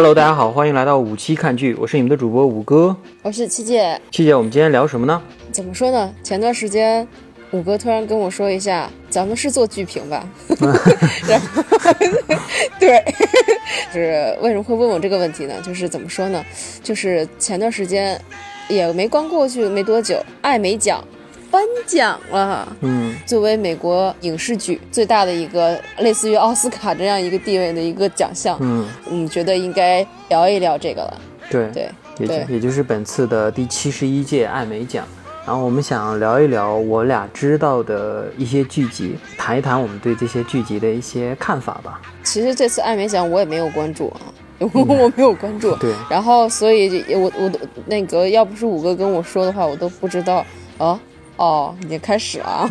Hello，大家好，欢迎来到五期看剧，我是你们的主播五哥。我是七姐，七姐，我们今天聊什么呢？怎么说呢？前段时间五哥突然跟我说一下，咱们是做剧评吧？然后 对，是为什么会问我这个问题呢？就是怎么说呢？就是前段时间也没刚过去没多久，艾美奖颁奖了。嗯作为美国影视剧最大的一个类似于奥斯卡这样一个地位的一个奖项，嗯，嗯，觉得应该聊一聊这个了。对，对，也就对也就是本次的第七十一届艾美奖。然后我们想聊一聊我俩知道的一些剧集，谈一谈我们对这些剧集的一些看法吧。其实这次艾美奖我也没有关注啊，我没有关注。对，然后，所以我我都那个要不是五哥跟我说的话，我都不知道哦哦，已经开始 了，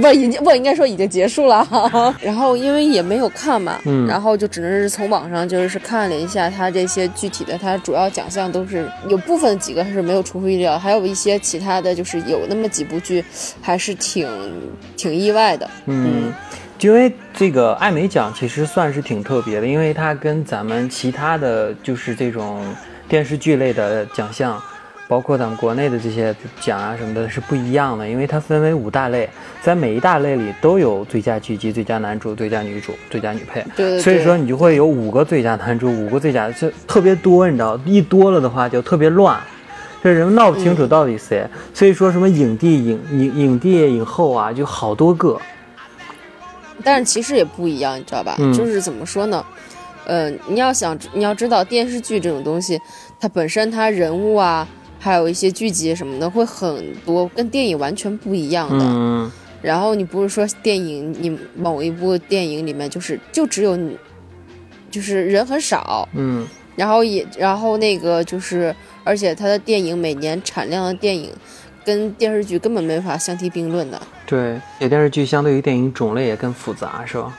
不已经不应该说已经结束了。然后因为也没有看嘛，嗯然后就只能是从网上就是看了一下它这些具体的，它主要奖项都是有部分几个是没有出乎意料，还有一些其他的就是有那么几部剧还是挺挺意外的。嗯，就因为这个艾美奖其实算是挺特别的，因为它跟咱们其他的就是这种电视剧类的奖项，包括咱们国内的这些奖啊什么的是不一样的，因为它分为五大类，在每一大类里都有最佳剧集、最佳男主、最佳女主、最佳女配。对对对，所以说你就会有五个最佳男主，五个最佳，就特别多，你知道，一多了的话就特别乱，这人们闹不清楚到底谁。所以说什么影帝、影影影帝、影后啊，就好多个。但是其实也不一样，你知道吧？嗯就是怎么说呢？呃，你要想你要知道电视剧这种东西，它本身它人物啊，还有一些剧集什么的会很多，跟电影完全不一样的。嗯然后你不是说电影，你某一部电影里面就是就只有你，就是人很少，嗯然后也然后那个就是，而且它的电影每年产量的电影跟电视剧根本没法相提并论的。对，也电视剧相对于电影种类也更复杂，是吧？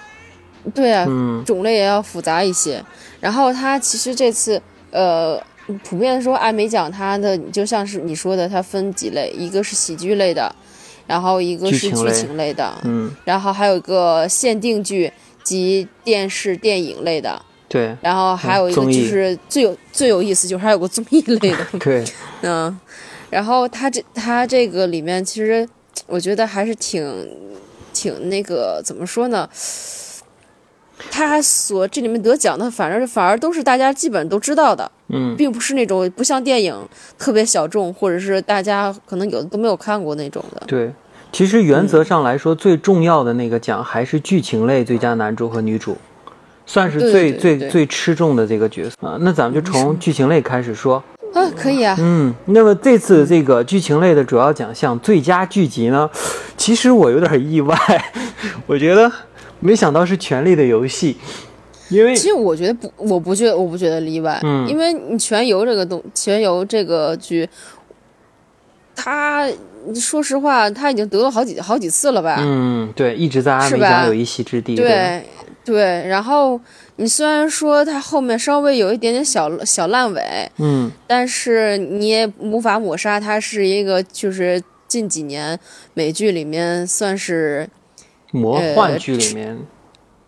对啊，嗯种类也要复杂一些。然后它其实这次，呃，普遍说艾美奖它的就像是你说的，它分几类，一个是喜剧类的，然后一个是剧剧情类的，嗯，然后还有一个限定剧及电视电影类的，对。然后还有一个就是最有最有意思，就是还有个综艺类的，对，嗯，然后它这它这个里面其实我觉得还是挺挺那个怎么说呢？他所这里面得奖的，反正反而都是大家基本都知道的，嗯并不是那种不像电影特别小众，或者是大家可能有的都没有看过那种的。对。其实原则上来说，最重要的那个奖还是剧情类最佳男主和女主，算是对最最最吃重的这个角色啊。那咱们就从剧情类开始说。啊，可以啊，嗯，那么这次这个剧情类的主要奖项最佳剧集呢，其实我有点意外，我觉得没想到是《权力的游戏》，因为其实我觉得不，我不觉得，我不觉得例外，嗯因为你全游这个东，全游这个剧，他说实话，他已经得了好几好几次了吧？嗯，对，一直在阿美奖有一席之地，对对，然后你虽然说他后面稍微有一点点小小烂尾，嗯但是你也无法抹杀他是一个就是近几年美剧里面算是魔幻剧里面，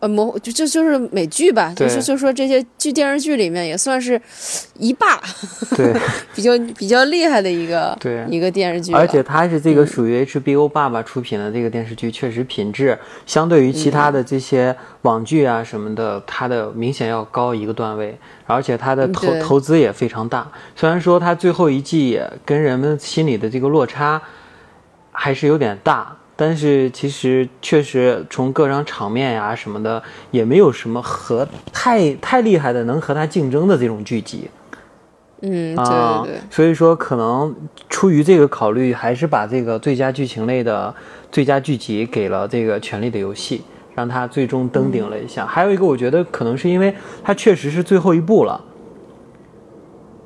呃魔就就就是美剧吧，就是就说这些剧电视剧里面也算是一霸，对。比较比较厉害的一个对。一个电视剧，而且它是这个属于 HBO 爸爸出品的这个电视剧，确实品质相对于其他的这些网剧啊什么的，它的明显要高一个段位，而且它的投投资也非常大。虽然说它最后一季也跟人们心里的这个落差还是有点大，但是其实确实从各种场面呀什么的，也没有什么和太太厉害的能和他竞争的这种剧集。嗯，对啊，对对，所以说可能出于这个考虑，还是把这个最佳剧情类的最佳剧集给了这个《权力的游戏》，让它最终登顶了一下。还有一个，我觉得可能是因为它确实是最后一部了，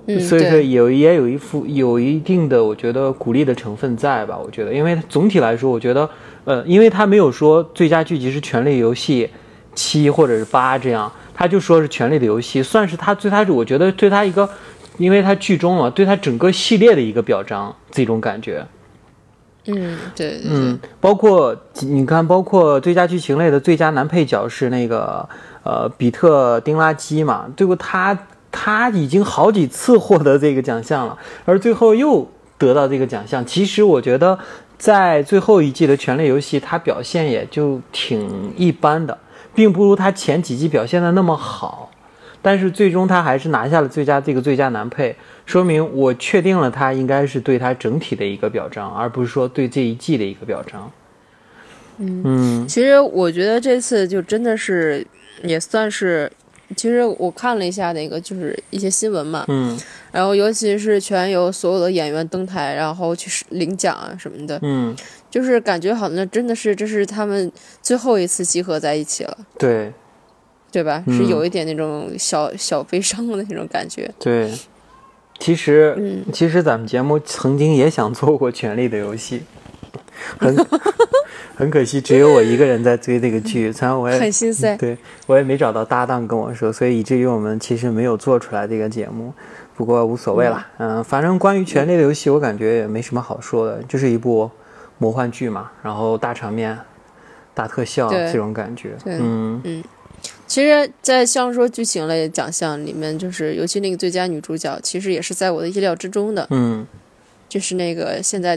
嗯，所以说对有也有一副有一定的我觉得鼓励的成分在吧？我觉得，因为总体来说，我觉得呃，因为他没有说最佳剧集是《权力游戏》七或者是八这样，他就说是《权力的游戏》，算是他对他我觉得对他一个，因为他剧中嘛，对他整个系列的一个表彰，这种感觉。嗯，对对对，嗯，包括你看，包括最佳剧情类的最佳男配角是那个呃比特丁拉基嘛，对不？他他已经好几次获得这个奖项了，而最后又得到这个奖项。其实我觉得，在最后一季的《权力游戏》，他表现也就挺一般的，并不如他前几季表现的那么好。但是最终他还是拿下了最佳这个最佳男配，说明我确定了他应该是对他整体的一个表彰，而不是说对这一季的一个表彰。嗯其实我觉得这次就真的是也算是，其实我看了一下那个就是一些新闻嘛，嗯。然后尤其是全由所有的演员登台，然后去领奖啊什么的，嗯，就是感觉好像真的是这是他们最后一次集合在一起了，对。对吧？嗯。是有一点那种小小悲伤的那种感觉。对。其实，嗯。其实咱们节目曾经也想做过《权力的游戏》，很 很可惜，只有我一个人在追这个剧，虽然我也很心塞对我也没找到搭档跟我说，所以以至于我们其实没有做出来这个节目。不过无所谓啦，嗯、反正关于《权力的游戏》，我感觉也没什么好说的，就是一部魔幻剧嘛，然后大场面、大特效这种感觉，嗯嗯其实，在像说剧情类奖项里面，就是尤其那个最佳女主角，其实也是在我的意料之中的。嗯就是那个现在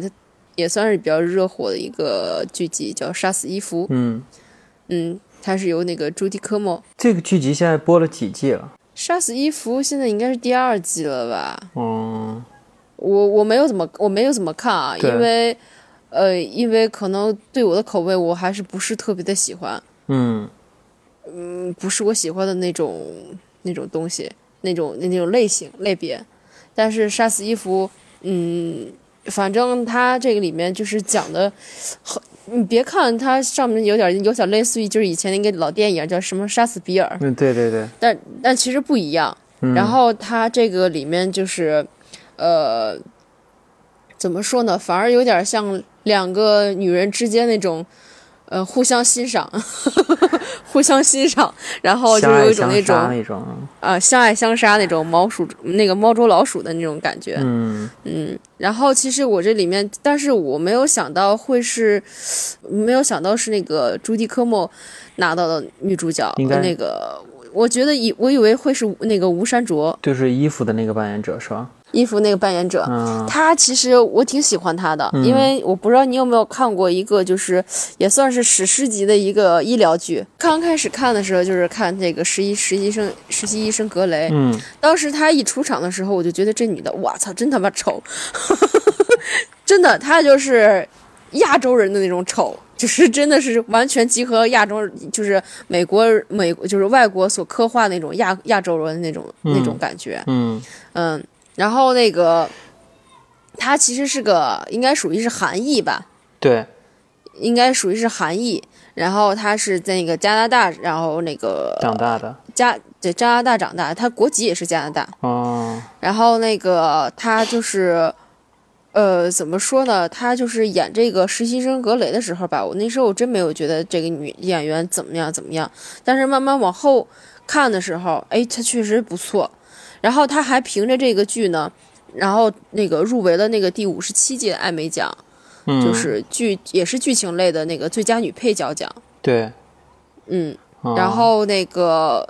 也算是比较热火的一个剧集，叫《杀死伊芙》。嗯，嗯，它是由那个朱迪科莫。这个剧集现在播了几季了？杀死伊芙现在应该是第二季了吧？嗯我我没有怎么我没有怎么看啊，因为呃，因为可能对我的口味我还是不是特别的喜欢，嗯嗯，不是我喜欢的那种那种东西，那种那种类型类别。但是杀死伊芙，嗯，反正它这个里面就是讲的很。你别看它上面有点有点类似于就是以前那个老电影叫什么《杀死比尔》，嗯，对对对，但但其实不一样。嗯、然后它这个里面就是，呃，怎么说呢？反而有点像两个女人之间那种，呃，互相欣赏，互相欣赏，然后就有一种那种那种，啊、相爱相杀那种猫鼠那个猫捉老鼠的那种感觉。嗯嗯，然后其实我这里面，但是我没有想到会是，没有想到是那个朱迪科莫拿到的女主角，应该那个我觉得以我以为会是那个吴珊卓就是衣服的那个扮演者是吧？衣服那个扮演者。嗯。她其实我挺喜欢他的，嗯。因为我不知道你有没有看过一个，就是也算是史诗级的一个医疗剧。刚开始看的时候就是看这个实习实习生实习医生格雷，嗯。当时他一出场的时候，我就觉得这女的，我操，真他妈丑，真的，她就是亚洲人的那种丑，就是真的是完全集合亚洲，就是美国美就是外国所刻画那种亚亚洲人那种、那种感觉，嗯。嗯，然后那个她其实是个应该属于是韩裔吧，对，应该属于是韩裔，然后她是在那个加拿大，然后那个长大的。加在加拿大长大，她国籍也是加拿大。哦，然后那个他就是，呃，怎么说呢？他就是演这个实习生格雷的时候吧，我那时候我真没有觉得这个女演员怎么样怎么样，但是慢慢往后看的时候，哎，她确实不错。然后他还凭着这个剧呢，然后那个入围了那个第五十七届艾美奖，嗯，就是剧也是剧情类的那个最佳女配角奖。对，嗯，哦然后那个，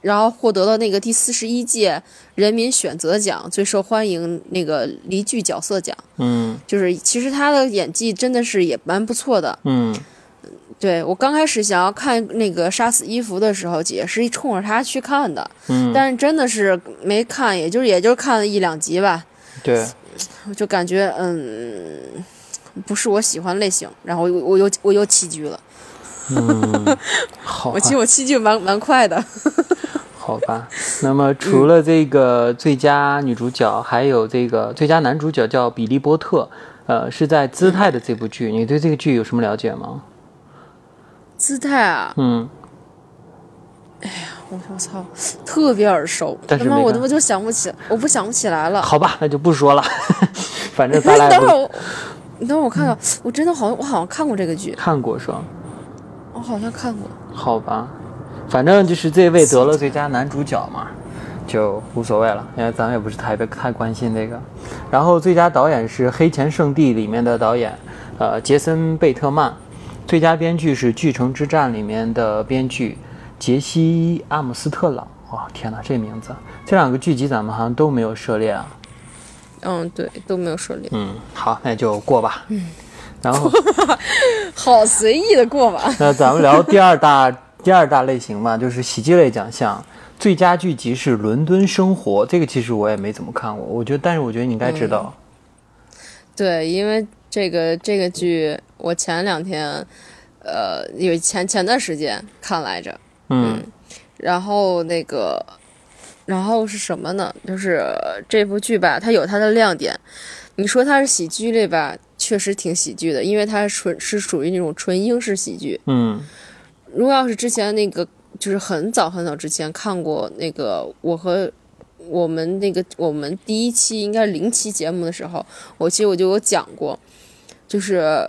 然后获得了那个第四十一届人民选择奖最受欢迎那个离剧角色奖。嗯就是其实他的演技真的是也蛮不错的。嗯对我刚开始想要看那个杀死伊芙的时候，也是冲着他去看的，嗯，但是真的是没看，也就是也就看了一两集吧，对，我就感觉嗯，不是我喜欢类型，然后我我又我又弃剧了。嗯，好我其实我弃剧蛮蛮快的。好吧，那么除了这个最佳女主角，还有这个最佳男主角叫比利波特，呃，是在《姿态》的这部剧，你对这个剧有什么了解吗？姿态啊，嗯，哎呀我我操，特别耳熟，他妈但是没看我他妈就想不起，我不想不起来了。好吧，那就不说了，反正咱俩等会儿我，你等会儿我看看，我真的好像我好像看过这个剧，看过是吧？我好像看过。好吧，反正就是这位得了最佳男主角嘛，就无所谓了，因为咱们也不是太的太关心这个。然后最佳导演是《黑钱圣地》里面的导演，呃，杰森·贝特曼。最佳编剧是《巨城之战》里面的编剧杰西·阿姆斯特朗。哇，天哪，这名字，这两个剧集咱们好像都没有涉猎啊。嗯，对，都没有涉猎。嗯，好，那就过吧。嗯，然后好随意的过吧。那咱们聊第二大第二大类型吧，就是喜剧类奖项。最佳剧集是《伦敦生活》，这个其实我也没怎么看过，我觉得，但是我觉得你应该知道。对，因为这个这个剧，我前两天，呃，有前前段时间看来着。嗯。然后那个，然后是什么呢？就是这部剧吧，它有它的亮点。你说它是喜剧类吧，确实挺喜剧的，因为它纯是属于那种纯英式喜剧。嗯。如果要是之前那个。就是很早很早之前看过那个我和我们那个我们第一期应该是零期节目的时候，我其实我就有讲过，就是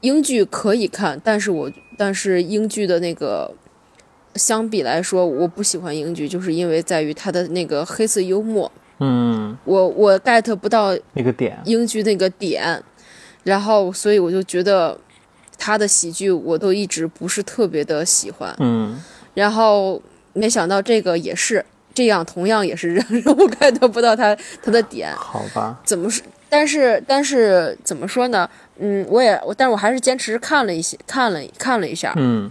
英剧可以看，但是我但是英剧的那个相比来说，我不喜欢英剧，就是因为在于它的那个黑色幽默，嗯，我我 get 不到那个点，英剧那个点，然后所以我就觉得他的喜剧我都一直不是特别的喜欢，嗯。然后没想到这个也是这样，同样也是让 我 get 不到他他的点。好吧？怎么说？但是但是怎么说呢？嗯，我也我，但是我还是坚持看了一些，看了看了一下。嗯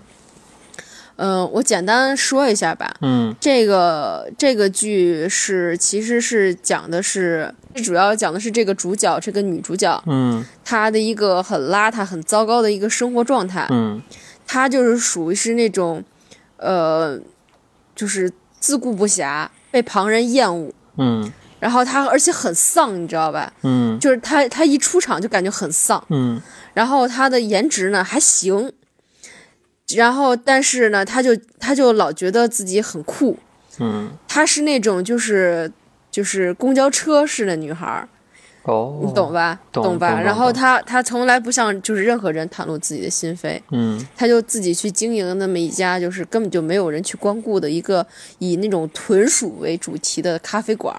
嗯，我简单说一下吧。嗯，这个这个剧是其实是讲的是，主要讲的是这个主角这个女主角，嗯，她的一个很邋遢、很糟糕的一个生活状态。嗯，她就是属于是那种。呃，就是自顾不暇，被旁人厌恶。嗯，然后他而且很丧，你知道吧？嗯，就是他他一出场就感觉很丧。嗯，然后他的颜值呢还行，然后但是呢，他就他就老觉得自己很酷。嗯，他是那种就是就是公交车式的女孩。哦，你懂吧？懂吧？然后他他从来不向就是任何人袒露自己的心扉，嗯，他就自己去经营那么一家就是根本就没有人去光顾的一个以那种豚鼠为主题的咖啡馆。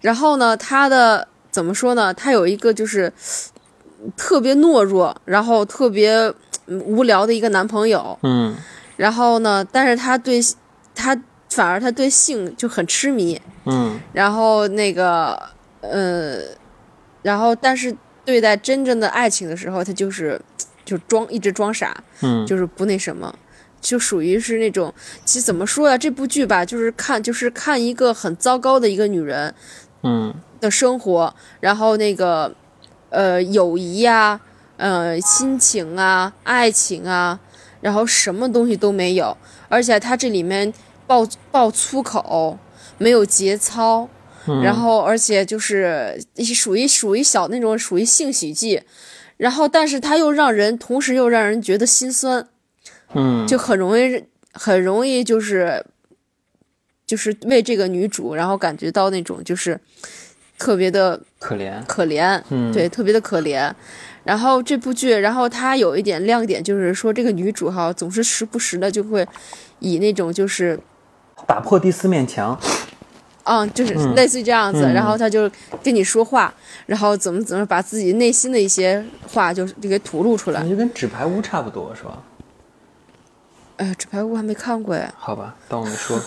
然后呢，他的怎么说呢？他有一个就是特别懦弱，然后特别无聊的一个男朋友，嗯，然后呢，但是他对他反而他对性就很痴迷，嗯，然后那个呃。然后，但是对待真正的爱情的时候，他就是就装一直装傻，嗯，就是不那什么，就属于是那种，其实怎么说呀？这部剧吧，就是看就是看一个很糟糕的一个女人，嗯，的生活，然后那个呃友谊呀，呃亲情啊，爱情啊，然后什么东西都没有，而且他这里面爆爆粗口，没有节操。然后，而且就是属于属于小那种属于性喜剧，然后，但是它又让人同时又让人觉得心酸，嗯，就很容易很容易就是就是为这个女主，然后感觉到那种就是特别的可怜。可怜，嗯，对，特别的可怜。然后这部剧，然后它有一点亮点，就是说这个女主哈总是时不时的就会以那种就是打破第四面墙。嗯，就是类似于这样子，然后他就跟你说话，然后怎么怎么把自己内心的一些话就就给吐露出来，就跟纸牌屋差不多，是吧？哎，纸牌屋还没看过哎。好吧，当我没说。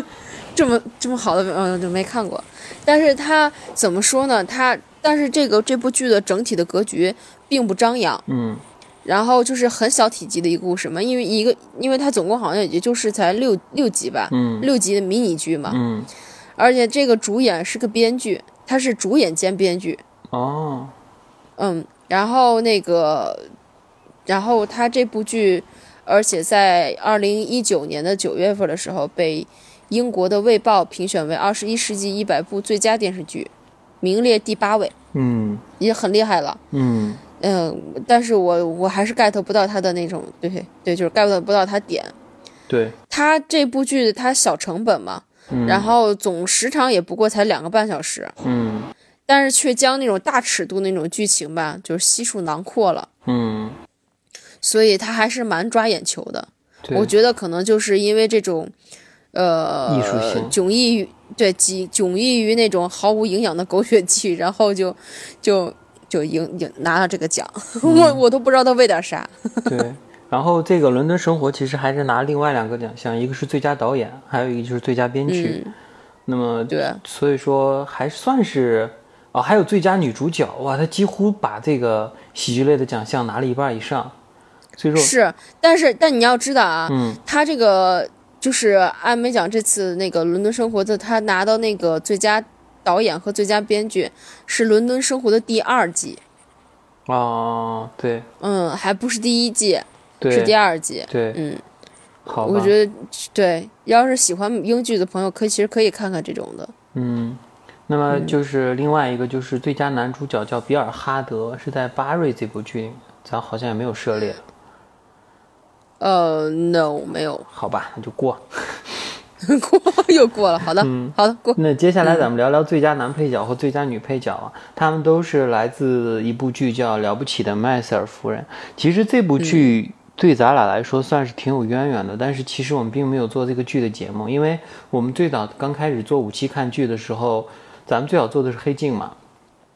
这么这么好的，嗯，就没看过。但是他怎么说呢？他但是这个这部剧的整体的格局并不张扬，嗯。然后就是很小体积的一个故事嘛，因为一个，因为它总共好像也就是才六六集吧，嗯，六集的迷你剧嘛，嗯。而且这个主演是个编剧，他是主演兼编剧。哦，嗯，然后那个，然后他这部剧，而且在二零一九年的九月份的时候，被英国的《卫报》评选为二十一世纪一百部最佳电视剧，名列第八位。嗯，也很厉害了。嗯嗯，但是我我还是 get 不到他的那种，对对，就是 get 不到他点。对，他这部剧他小成本嘛。然后总时长也不过才两个半小时，嗯，但是却将那种大尺度那种剧情吧，就是悉数囊括了，嗯，所以它还是蛮抓眼球的。我觉得可能就是因为这种，呃，艺术性。迥异于对迥迥异于那种毫无营养的狗血剧，然后就就就赢赢拿了这个奖，我我都不知道他为点啥。对。然然后这个《伦敦生活》其实还是拿另外两个奖项，一个是最佳导演，还有一个就是最佳编剧。嗯，那么对，所以说还算是哦，还有最佳女主角，哇，她几乎把这个喜剧类的奖项拿了一半以上。所以说，是，但是但你要知道啊，嗯，他这个就是艾美奖这次那个《伦敦生活》的，她拿到那个最佳导演和最佳编剧是《伦敦生活》的第二季，哦，对嗯，还不是第一季，对，是第二季。对，嗯，好，我觉得对，要是喜欢英剧的朋友，可以其实可以看看这种的。嗯，那么就是另外一个就是最佳男主角叫比尔哈德，是在《巴瑞》这部剧里面，咱好像也没有涉猎，呃，no，没有好吧，那就过。过，又过了。好的，嗯好的，过。那接下来咱们聊聊最佳男配角和最佳女配角啊，他们都是来自一部剧叫《了不起的麦瑟尔夫人》。其实这部剧对咱俩来说算是挺有渊源的，但是其实我们并没有做这个剧的节目，因为我们最早刚开始做五期看剧的时候，咱们最早做的是《黑镜》嘛。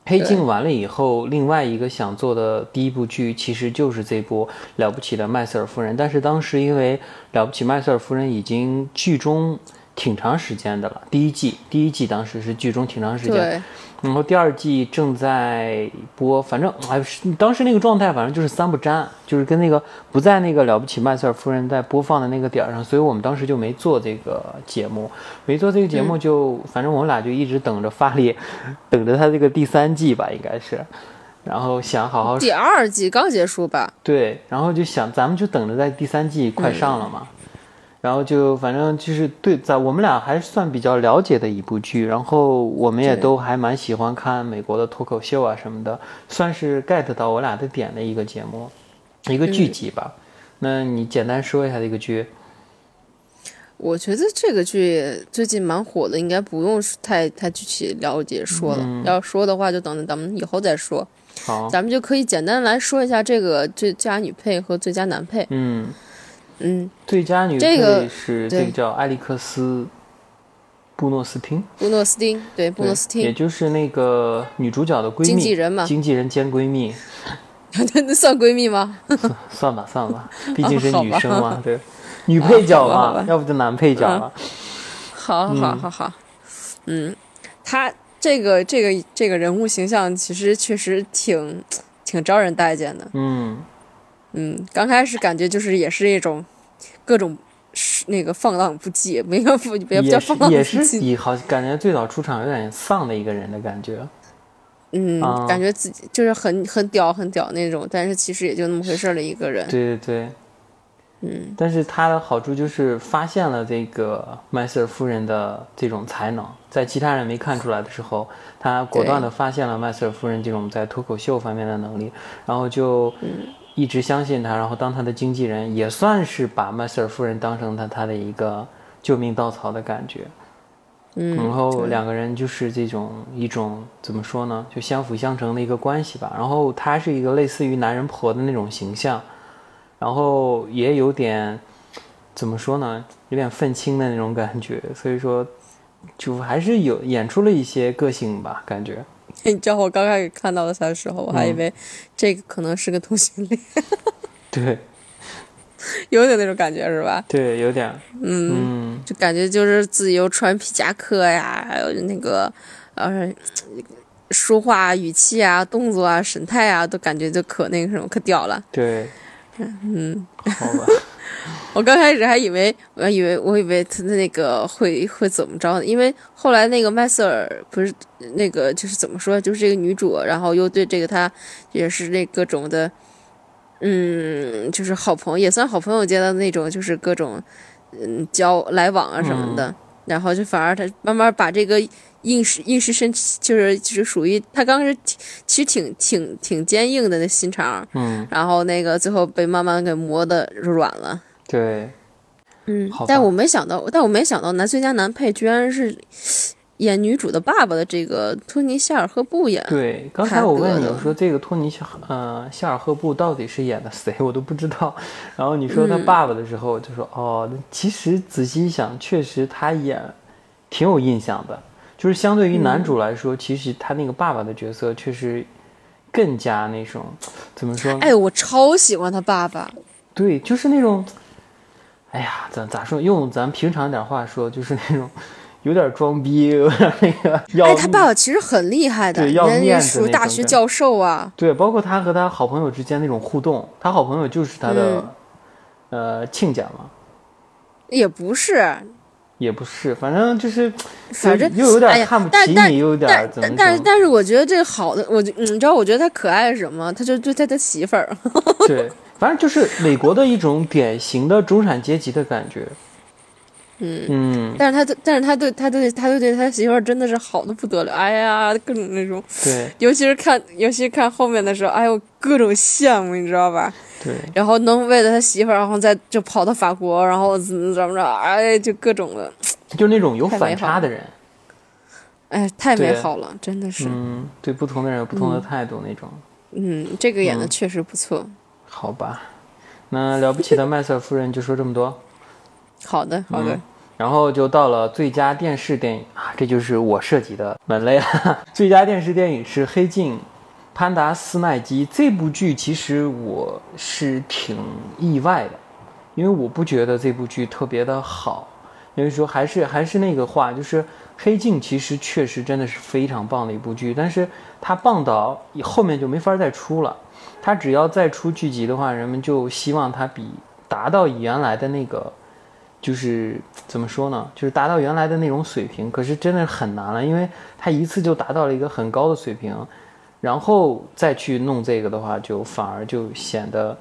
黑镜完了以后，另外一个想做的第一部剧其实就是这部《了不起的麦瑟尔夫人》，但是当时因为《了不起麦瑟尔夫人》已经剧中挺长时间的了，第一季第一季当时是剧中挺长时间，然后第二季正在播，反正当时那个状态，反正就是三不沾，就是跟那个不在那个了不起麦瑟尔夫人在播放的那个点儿上，所以我们当时就没做这个节目，没做这个节目就，反正我们俩就一直等着发力，等着他这个第三季吧，应该是，然后想好好第二季刚结束吧？对，然后就想咱们就等着在第三季快上了嘛，然后就反正就是对，在我们俩还算比较了解的一部剧，然后我们也都还蛮喜欢看美国的脱口秀啊什么的，算是 get 到我俩的点的一个节目，一个剧集吧。那你简单说一下这个剧，我觉得这个剧最近蛮火的，应该不用太太具体了解说了。嗯要说的话，就等咱们以后再说。好，咱们就可以简单来说一下这个最佳女配和最佳男配。嗯，嗯，最佳女这个配是这个叫艾利克斯布诺斯汀，布诺斯汀，对，布诺斯汀也，就是那个女主角的闺蜜，经纪人嘛经纪人兼闺蜜。那算闺蜜吗？算吧算吧，毕竟是女生嘛，对，女配角嘛要不就男配角了。好，好，好，好。嗯，他这个这个这个人物形象其实确实挺挺招人待见的。嗯，嗯，刚开始感觉就是也是一种各种是那个放荡不羁，没有不也不叫放荡不羁，是以好感觉最早出场有点丧的一个人的感觉。嗯，啊感觉自己就是很很屌很屌那种，但是其实也就那么回事儿的一个人。对对对，嗯，但是他的好处就是发现了这个麦瑟尔夫人的这种才能，在其他人没看出来的时候，他果断的发现了麦瑟尔夫人这种在脱口秀方面的能力，然后就一直相信他，然后当他的经纪人，也算是把麦瑟尔夫人当成他他的一个救命稻草的感觉。嗯，然后两个人就是这种一种怎么说呢，就相辅相成的一个关系吧。然后他是一个类似于男人婆的那种形象，然后也有点怎么说呢，有点愤青的那种感觉。所以说，就还是有演出了一些个性吧，感觉。你知道我刚开始看到他的时候，我还以嗯。为这个可能是个同性恋，对。有点那种感觉是吧？对，有点，嗯，嗯，就感觉就是自己又穿皮夹克呀，还有那个呃说话语气啊、动作啊、神态啊，都感觉就可那个什么可屌了。对，嗯，好吧，我刚开始还以为，我以为我以为他的那个会会怎么着呢？因为后来那个麦瑟尔不是那个就是怎么说，就是这个女主，然后又对这个他也是那各种的，嗯，就是好朋友，也算好朋友间的那种，就是各种嗯交来往啊什么的。然后就反而他慢慢把这个硬实硬实身，就是就是属于他刚开始其实挺挺挺坚硬的那心肠，嗯，然后那个最后被慢慢给磨的软了。对，嗯好，但我没想到，但我没想到男最佳男配居然是演女主的爸爸的这个托尼·夏尔赫布演。对，刚才我问你，我说这个托尼夏呃夏尔赫布到底是演的谁，我都不知道。然后你说他嗯爸爸的时候，我就说哦，其实仔细一想，确实他演挺有印象的。就是相对于男主来说，其实他那个爸爸的角色确实更加那种怎么说？哎，我超喜欢他爸爸。对，就是那种，哎呀，咋咋说？用咱平常点话说，就是那种 有点装逼，有点那个要。哎，他爸爸其实很厉害的，对要人家面子那种感属大学教授啊。对，包括他和他好朋友之间那种互动，他好朋友就是他的、呃亲家嘛，也不是，也不是，反正就是，反正又有点看不起你，又有点但怎么但但是？但是我觉得这个好的，我就你知道，我觉得他可爱是什么？他就对他的媳妇儿，对，反正就是美国的一种典型的中产阶级的感觉。嗯。嗯，但是他对，但是他对他对他对他媳妇儿真的是好的不得了，哎呀，各种那种，对。尤其是看，尤其是看后面的时候，哎呦，各种羡慕，你知道吧？对。然后能为了他媳妇儿，然后再就跑到法国，然后怎么怎么着，哎，就各种的，就那种有反差的人，哎，太美好了，真的是，嗯，对不同的人有不同的态度那种。嗯，这个演的嗯。确实不错。好吧，那了不起的麦瑟夫人就说这么多。好的，好的，嗯然后就到了最佳电视电影啊，这就是我涉及的门类了。最佳电视电影是《黑镜：潘达斯麦基》这部剧，其实我是挺意外的，因为我不觉得这部剧特别的好。因为说还是还是那个话，就是《黑镜》其实确实真的是非常棒的一部剧，但是它棒到后面就没法再出了。他只要再出剧集的话，人们就希望他比达到原来的那个。就是怎么说呢？就是达到原来的那种水平，可是真的很难了，因为他一次就达到了一个很高的水平，然后再去弄这个的话，就反而就显得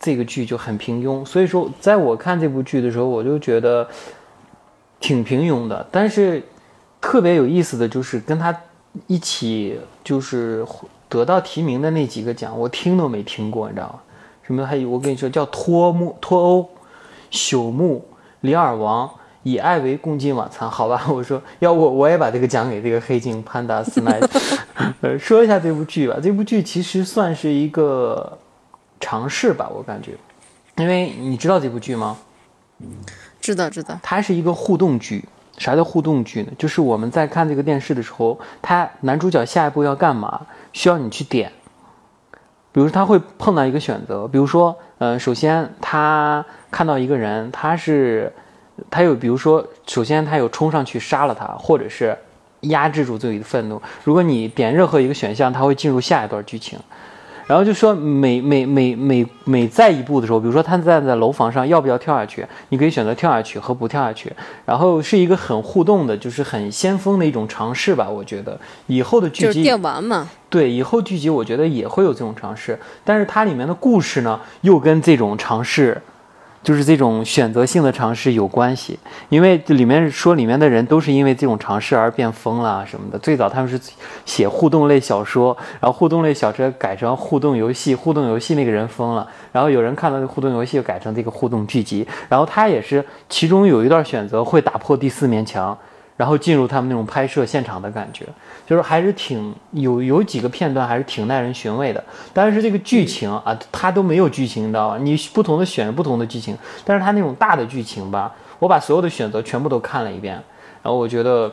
这个剧就很平庸。所以说，在我看这部剧的时候，我就觉得挺平庸的。但是特别有意思的就是跟他一起就是得到提名的那几个奖，我听都没听过，你知道吗？什么还有我跟你说叫脱木脱欧。朽木、李尔王以爱为共进晚餐，好吧？我说要我我也把这个奖给这个黑镜潘达斯麦。呃，说一下这部剧吧。这部剧其实算是一个尝试吧，我感觉，因为你知道这部剧吗？知道知道，它是一个互动剧。啥叫互动剧呢？就是我们在看这个电视的时候，他男主角下一步要干嘛，需要你去点。比如说他会碰到一个选择，比如说，呃，首先他看到一个人，他是，他有，比如说，首先他有冲上去杀了他，或者是压制住自己的愤怒。如果你点任何一个选项，他会进入下一段剧情。然后就说每每每每每在一步的时候，比如说他站在楼房上，要不要跳下去？你可以选择跳下去和不跳下去。然后是一个很互动的，就是很先锋的一种尝试吧。我觉得以后的剧集就是电玩嘛，对，以后剧集我觉得也会有这种尝试，但是它里面的故事呢，又跟这种尝试，就是这种选择性的尝试有关系。因为里面说里面的人都是因为这种尝试而变疯了什么的。最早他们是写互动类小说，然后互动类小说改成互动游戏，互动游戏那个人疯了，然后有人看到这互动游戏又改成这个互动剧集，然后他也是其中有一段选择会打破第四面墙。然后进入他们那种拍摄现场的感觉，就是还是挺有有几个片段还是挺耐人寻味的。但是这个剧情啊，它都没有剧情，你知道吧？你不同的选不同的剧情，但是它那种大的剧情吧，我把所有的选择全部都看了一遍，然后我觉得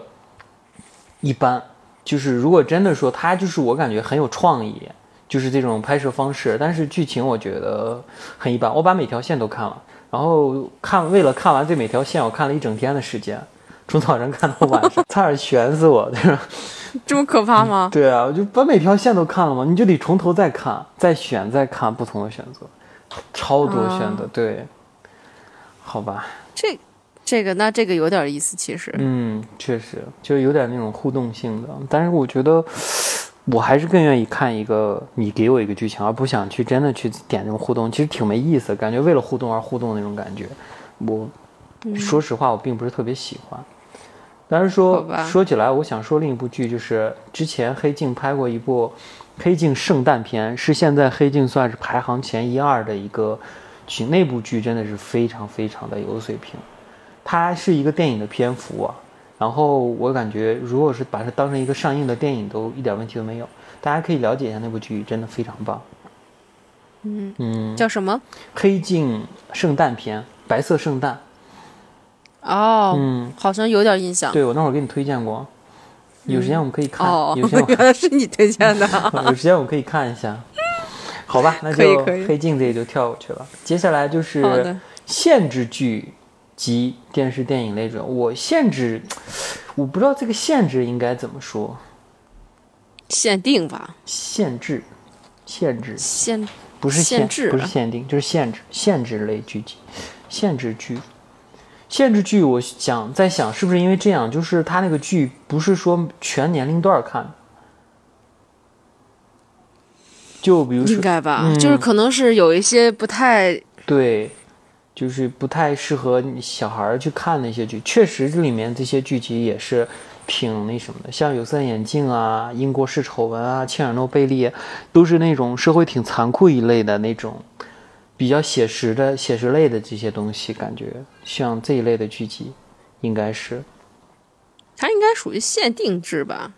一般。就是如果真的说它就是我感觉很有创意，就是这种拍摄方式，但是剧情我觉得很一般。我把每条线都看了，然后看为了看完这每条线，我看了一整天的时间。从早上看到晚上，差点悬死我，对吧？这么可怕吗？对啊，我就把每条线都看了嘛，你就得从头再看，再选，再看不同的选择，超多选择，对，好吧，这这个那这个有点意思，其实，嗯，确实就有点那种互动性的，但是我觉得我还是更愿意看一个你给我一个剧情，而不想去真的去点那种互动，其实挺没意思，感觉为了互动而互动那种感觉，我说实话我并不是特别喜欢。但是说说起来，我想说另一部剧，就是之前黑镜拍过一部《黑镜圣诞篇》，是现在黑镜算是排行前一二的一个剧。那部剧真的是非常非常的有水平，它是一个电影的篇幅啊。然后我感觉，如果是把它当成一个上映的电影，都一点问题都没有。大家可以了解一下那部剧，真的非常棒。嗯嗯，叫什么？黑镜圣诞篇，白色圣诞。哦，嗯，好像有点印象。对我那会儿给你推荐过，有时间我们可以看。哦有时间 原来是你推荐的。有时间我们可以看一下。好吧，那就黑镜子也就跳过去了。接下来就是，限制剧及电视电影类这种。我限制，我不知道这个限制应该怎么说。限定吧，限制，限制限不是限限制啊不是限定，就是限制限制类剧集，限制剧。限制剧，我想在想是不是因为这样，就是他那个剧不是说全年龄段看，就比如说应该吧，嗯就是可能是有一些不太对，就是不太适合你小孩儿去看那些剧。确实，这里面这些剧集也是挺那什么的，像有色眼镜啊、英国式丑闻啊、切尔诺贝利，都是那种社会挺残酷一类的那种比较写实的写实类的这些东西。感觉像这一类的剧集，应该是它应该属于限定制吧？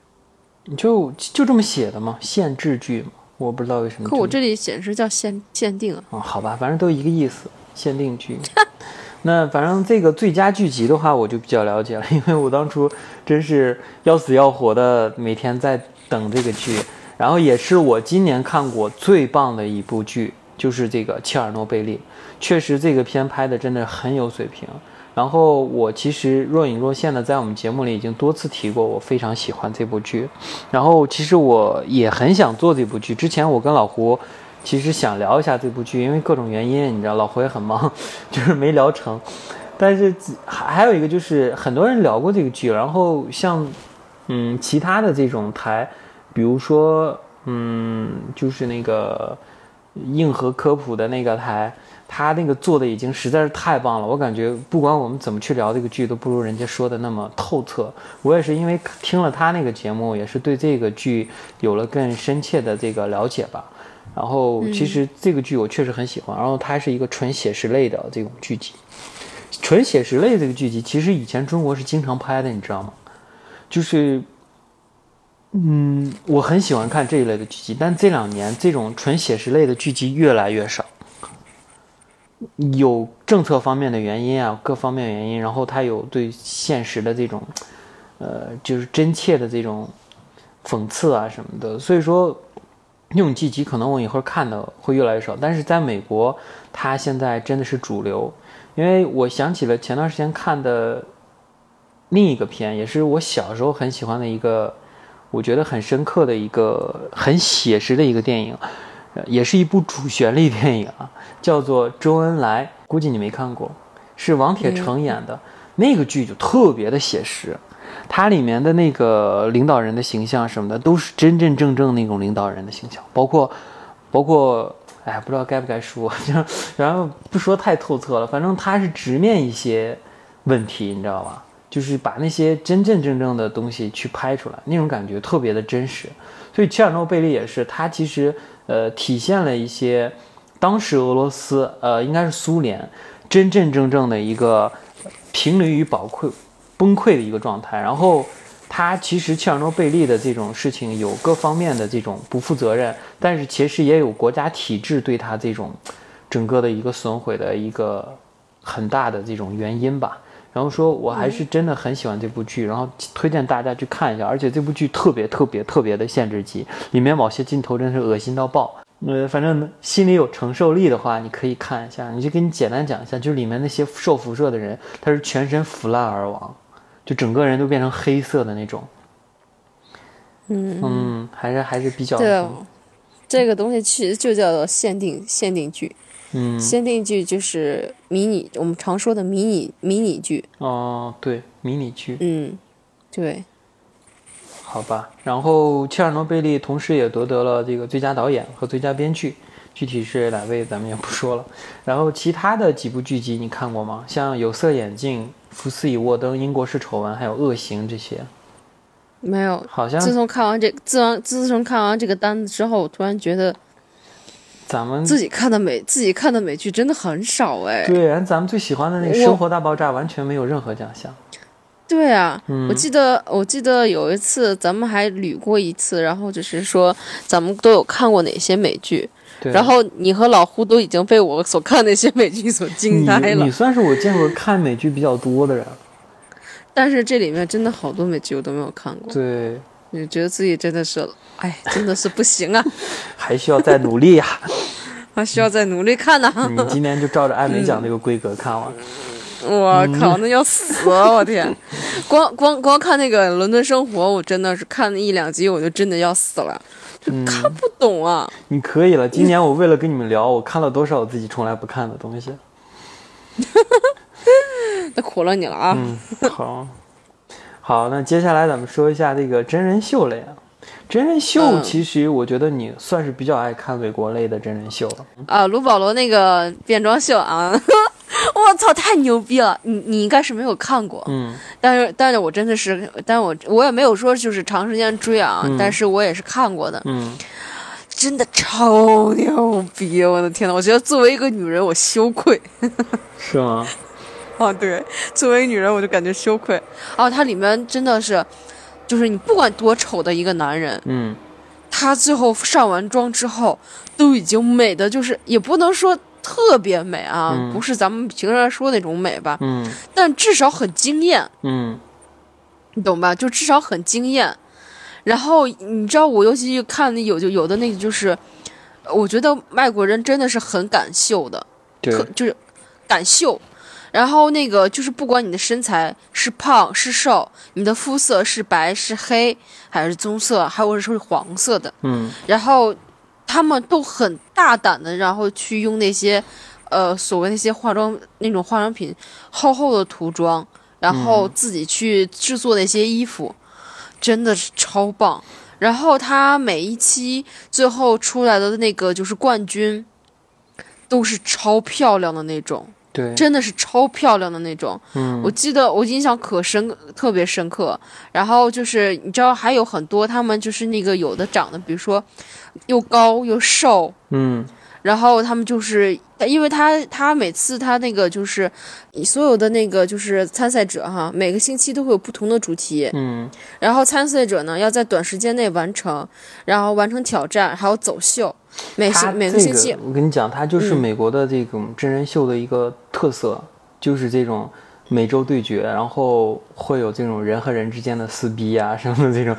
就就这么写的嘛，限制剧嘛。我不知道为什么么。可我这里显示叫限限定啊。哦，好吧，反正都一个意思，限定剧。那反正这个最佳剧集的话，我就比较了解了，因为我当初真是要死要活的每天在等这个剧，然后也是我今年看过最棒的一部剧，就是这个《切尔诺贝利》。确实，这个片拍的真的很有水平。然后我其实若隐若现的在我们节目里已经多次提过，我非常喜欢这部剧。然后其实我也很想做这部剧。之前我跟老胡其实想聊一下这部剧，因为各种原因，你知道老胡也很忙，就是没聊成。但是还还有一个就是很多人聊过这个剧，然后像嗯其他的这种台，比如说嗯就是那个硬核科普的那个台。他那个做的已经实在是太棒了，我感觉不管我们怎么去聊这个剧，都不如人家说的那么透彻。我也是因为听了他那个节目，也是对这个剧有了更深切的这个了解吧。然后其实这个剧我确实很喜欢，然后它是一个纯写实类的这种剧集。纯写实类这个剧集，其实以前中国是经常拍的，你知道吗？就是，嗯，我很喜欢看这一类的剧集，但这两年这种纯写实类的剧集越来越少。有政策方面的原因啊，各方面原因，然后它有对现实的这种，呃，就是真切的这种讽刺啊什么的，所以说那种剧集可能我以后看的会越来越少。但是在美国，它现在真的是主流，因为我想起了前段时间看的另一个片，也是我小时候很喜欢的一个，我觉得很深刻的一个很写实的一个电影。也是一部主旋律电影啊，叫做《周恩来》，估计你没看过，是王铁成演的、那个剧，就特别的写实。它里面的那个领导人的形象什么的，都是真真正正那种领导人的形象，包括，包括，哎，不知道该不该说，然后不说太透彻了，反正他是直面一些问题，你知道吧？就是把那些真真正正的东西去拍出来，那种感觉特别的真实。所以切尔诺贝利也是，它其实。呃，体现了一些当时俄罗斯，呃，应该是苏联真真正正的一个濒临于崩溃、崩溃的一个状态。然后，它其实切尔诺贝利的这种事情有各方面的这种不负责任，但是其实也有国家体制对它这种整个的一个损毁的一个很大的这种原因吧。然后说，我还是真的很喜欢这部剧，然后推荐大家去看一下。而且这部剧特别特别特别的限制级，里面某些镜头真是恶心到爆。呃，反正心里有承受力的话，你可以看一下。你就给你简单讲一下，就是里面那些受辐射的人，他是全身腐烂而亡，就整个人都变成黑色的那种。嗯嗯，还是还是比较对，这个东西其实就叫做限定限定剧。嗯限定剧就是迷你，我们常说的迷你迷你剧。哦，对，迷你剧。嗯，对，好吧，然后切尔诺贝利同时也夺得了这个最佳导演和最佳编剧，具体是哪位咱们也不说了。然后其他的几部剧集你看过吗？像《有色眼镜》《福斯与沃登》《英国式丑闻》还有《恶行》这些，没有。好像自从看完这自从自从看完这个单子之后，我突然觉得咱们自己看的美自己看的美剧真的很少哎。对，然后咱们最喜欢的那个《生活大爆炸》完全没有任何奖项。对啊，嗯我记得我记得有一次咱们还捋过一次，然后就是说咱们都有看过哪些美剧，然后你和老胡都已经被我所看那些美剧所惊呆了你你。算是我见过看美剧比较多的人。但是这里面真的好多美剧我都没有看过。对，你觉得自己真的是，哎，真的是不行啊，还需要再努力呀、还需要再努力看呢。你今天就照着艾美奖那个规格看完。我靠，那要死啊！我天，光光光看那个《伦敦生活》，我真的是看了一两集，我就真的要死了，就看不懂啊。你可以了，今年我为了跟你们聊，我看了多少我自己从来不看的东西。那苦了你了啊！嗯，好，好，那接下来咱们说一下这个真人秀类啊。真人秀嗯其实我觉得你算是比较爱看美国类的真人秀了。啊，卢保罗那个变装秀啊，我操，太牛逼了！你你应该是没有看过，嗯但是但是我真的是，但我我也没有说就是长时间追啊，嗯但是我也是看过的，嗯，真的超牛逼！我的天呐，我觉得作为一个女人，我羞愧。是吗？啊，对，作为女人我就感觉羞愧。啊，它里面真的是，就是你不管多丑的一个男人，嗯他最后上完妆之后，都已经美的就是也不能说特别美啊，嗯不是咱们平常说那种美吧，嗯但至少很惊艳，嗯你懂吧？就至少很惊艳。然后你知道，我尤其看那有就有的那个就是，我觉得外国人真的是很敢秀的，对特，就是敢秀。然后那个就是不管你的身材是胖是瘦，你的肤色是白是黑还是棕色，还有者是黄色的，嗯然后他们都很大胆的，然后去用那些呃所谓那些化妆那种化妆品厚厚的涂装，然后自己去制作那些衣服，真的是超棒。然后他每一期最后出来的那个就是冠军，都是超漂亮的那种。对，真的是超漂亮的那种。嗯我记得我印象可深，特别深刻。然后就是你知道还有很多他们就是那个有的长得，比如说又高又瘦，嗯然后他们就是因为他他每次他那个就是所有的那个就是参赛者哈，每个星期都会有不同的主题，嗯然后参赛者呢要在短时间内完成，然后完成挑战，还有走秀。每星每这个星期，我跟你讲，它就是嗯美国的这种真人秀的一个特色，就是这种每周对决，然后会有这种人和人之间的撕逼啊什么的这种。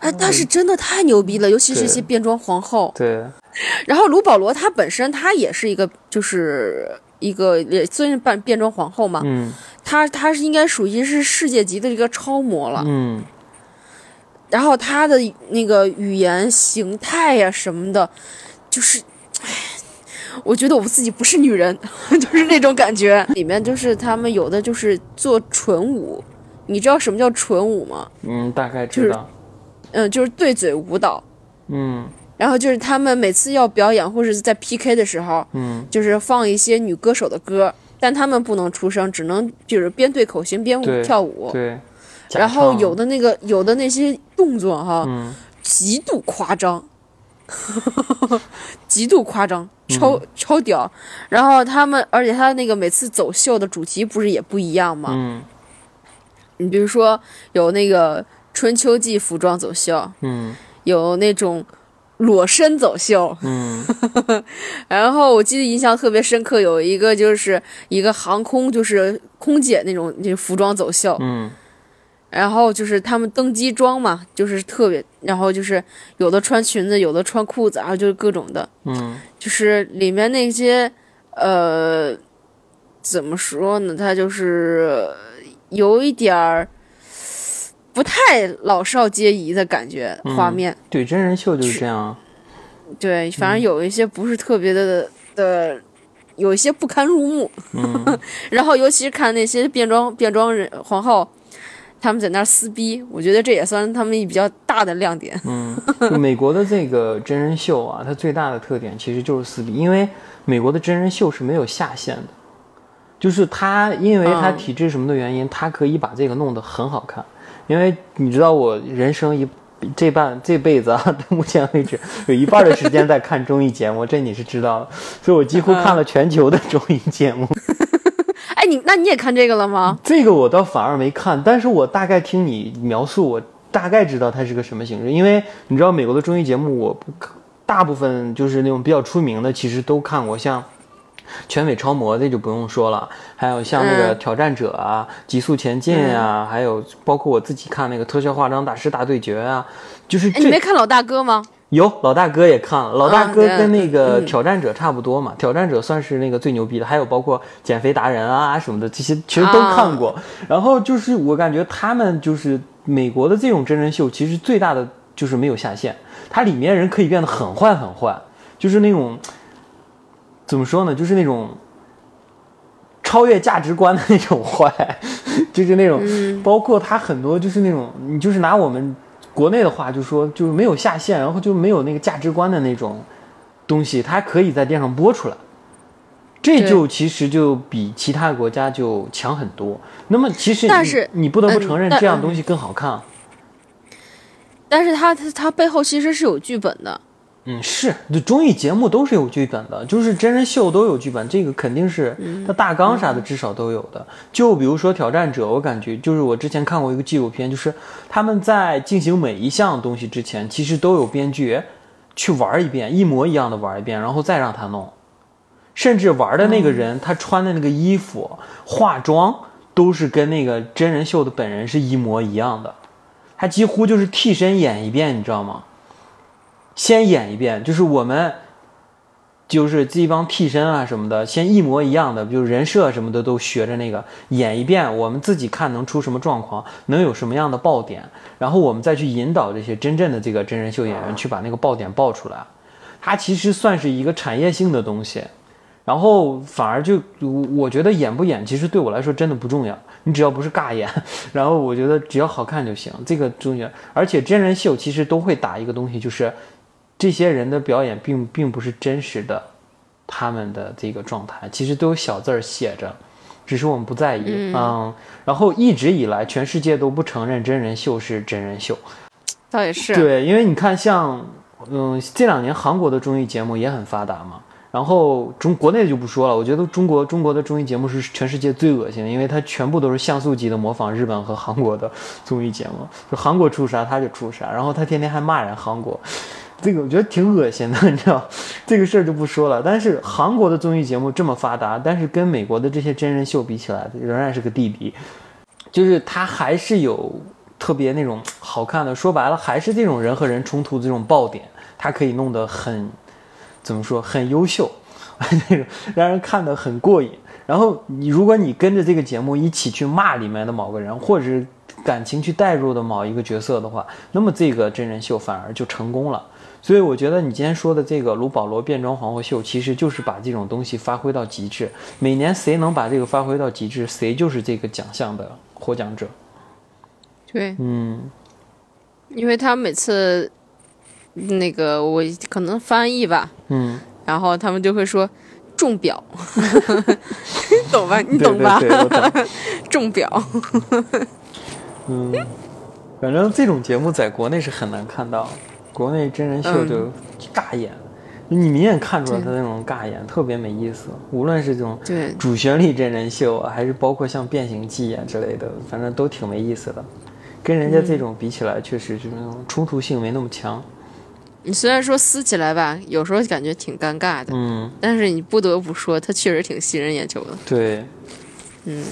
哎，但是真的太牛逼了，尤其是一些变装皇后。对，然后卢保罗他本身他也是一个，就是一个也算是扮变装皇后嘛，嗯他他是应该属于是世界级的一个超模了。嗯然后他的那个语言形态呀、什么的，就是，唉，我觉得我自己不是女人，就是那种感觉。里面就是他们有的就是做纯舞，你知道什么叫纯舞吗？嗯，大概就是嗯，就是对嘴舞蹈。嗯然后就是他们每次要表演或者是在 PK 的时候，嗯就是放一些女歌手的歌，但他们不能出声，只能就是边对口型边舞跳舞。对。假然后有的那个有的那些动作哈，嗯极度夸张，极度夸张，超、超屌。然后他们，而且他那个每次走秀的主题不是也不一样吗？嗯你比如说有那个春秋季服装走秀，嗯。有那种裸身走秀，嗯。然后我记得印象特别深刻，有一个就是一个航空就是空姐那种那服装走秀，嗯。然后就是他们登机装嘛，就是特别，然后就是有的穿裙子，有的穿裤子，然后就是各种的，嗯。就是里面那些呃，怎么说呢？它就是有一点儿不太老少皆宜的感觉，嗯画面。对，真人秀就是这样啊。对，反正有一些不是特别的的，有一些不堪入目。嗯 然后尤其是看那些变装变装人皇后，他们在那儿撕逼，我觉得这也算是他们比较大的亮点。嗯，就美国的这个真人秀啊，它最大的特点其实就是撕逼，因为美国的真人秀是没有下限的，就是它因为它嗯体制什么的原因，它可以把这个弄得很好看。因为你知道我人生一这半这辈子啊，到目前为止有一半的时间在看综艺节目，这你是知道的，所以我几乎看了全球的综艺节目。哎，你那你也看这个了吗？这个我倒反而没看，但是我大概听你描述，我大概知道它是个什么形式。因为你知道美国的综艺节目，我不大部分就是那种比较出名的，其实都看过，像全美超模这就不用说了，还有像那个嗯。挑战者啊、极速前进啊，还有包括我自己看那个特效化妆大师大对决啊，就是哎，你没看老大哥吗？有老大哥也看了，老大哥跟那个嗯。挑战者差不多嘛，挑战者算是那个最牛逼的，还有包括减肥达人啊。什么的，这些其实都看过。然后就是我感觉他们就是美国的这种真人秀，其实最大的就是没有下限，它里面人可以变得很坏很坏，就是那种怎么说呢，就是那种超越价值观的那种坏，就是那种，包括他很多就是那种，你就是拿我们国内的话就说，就是没有下限，然后就没有那个价值观的那种东西，它可以在电上播出来。这就其实就比其他国家就强很多。那么其实你但是你不得不嗯承认，这样东西更好看。但是他他他背后其实是有剧本的。嗯，是，就综艺节目都是有剧本的，就是真人秀都有剧本，这个肯定是它大纲啥的至少都有的。就比如说挑战者，我感觉就是我之前看过一个纪录片，就是他们在进行每一项东西之前，其实都有编剧去玩一遍，一模一样的玩一遍，然后再让他弄。甚至玩的那个人，他穿的那个衣服、化妆都是跟那个真人秀的本人是一模一样的，他几乎就是替身演一遍，你知道吗？先演一遍，就是我们就是这帮替身啊什么的，先一模一样的，就是人设什么的都学着那个演一遍，我们自己看能出什么状况，能有什么样的爆点，然后我们再去引导这些真正的这个真人秀演员去把那个爆点爆出来。它其实算是一个产业性的东西，然后反而就我觉得演不演其实对我来说真的不重要，你只要不是尬演，然后我觉得只要好看就行，这个重要。而且真人秀其实都会打一个东西，就是这些人的表演并并不是真实的，他们的这个状态其实都有小字儿写着，只是我们不在意。嗯然后一直以来全世界都不承认真人秀是真人秀。倒也是，对，因为你看像，嗯，这两年韩国的综艺节目也很发达嘛。然后中国内就不说了，我觉得中国中国的综艺节目是全世界最恶心的，因为它全部都是像素级的模仿日本和韩国的综艺节目，就韩国出啥他就出啥，然后他天天还骂人韩国，这个我觉得挺恶心的，你知道，这个事儿就不说了。但是韩国的综艺节目这么发达，但是跟美国的这些真人秀比起来，仍然是个弟弟，就是它还是有特别那种好看的，说白了还是这种人和人冲突这种爆点，它可以弄得很怎么说很优秀，那 种让人看得很过瘾。然后你如果你跟着这个节目一起去骂里面的某个人，或者是感情去带入的某一个角色的话，那么这个真人秀反而就成功了。所以我觉得你今天说的这个卢保罗变装皇后秀，其实就是把这种东西发挥到极致。每年谁能把这个发挥到极致，谁就是这个奖项的获奖者。对，嗯，因为他每次那个我可能翻译吧，嗯，然后他们就会说中表，你懂吧？你懂吧？对对，我懂。中表，嗯，反正这种节目在国内是很难看到，国内真人秀就尬演，你明显看出来他那种尬演特别没意思。无论是这种对主旋律真人秀啊，还是包括像《变形记》啊之类的，反正都挺没意思的。跟人家这种比起来，确实就是那种冲突性没那么强。你虽然说撕起来吧，有时候感觉挺尴尬的，嗯，但是你不得不说，它确实挺吸人眼球的。对。嗯，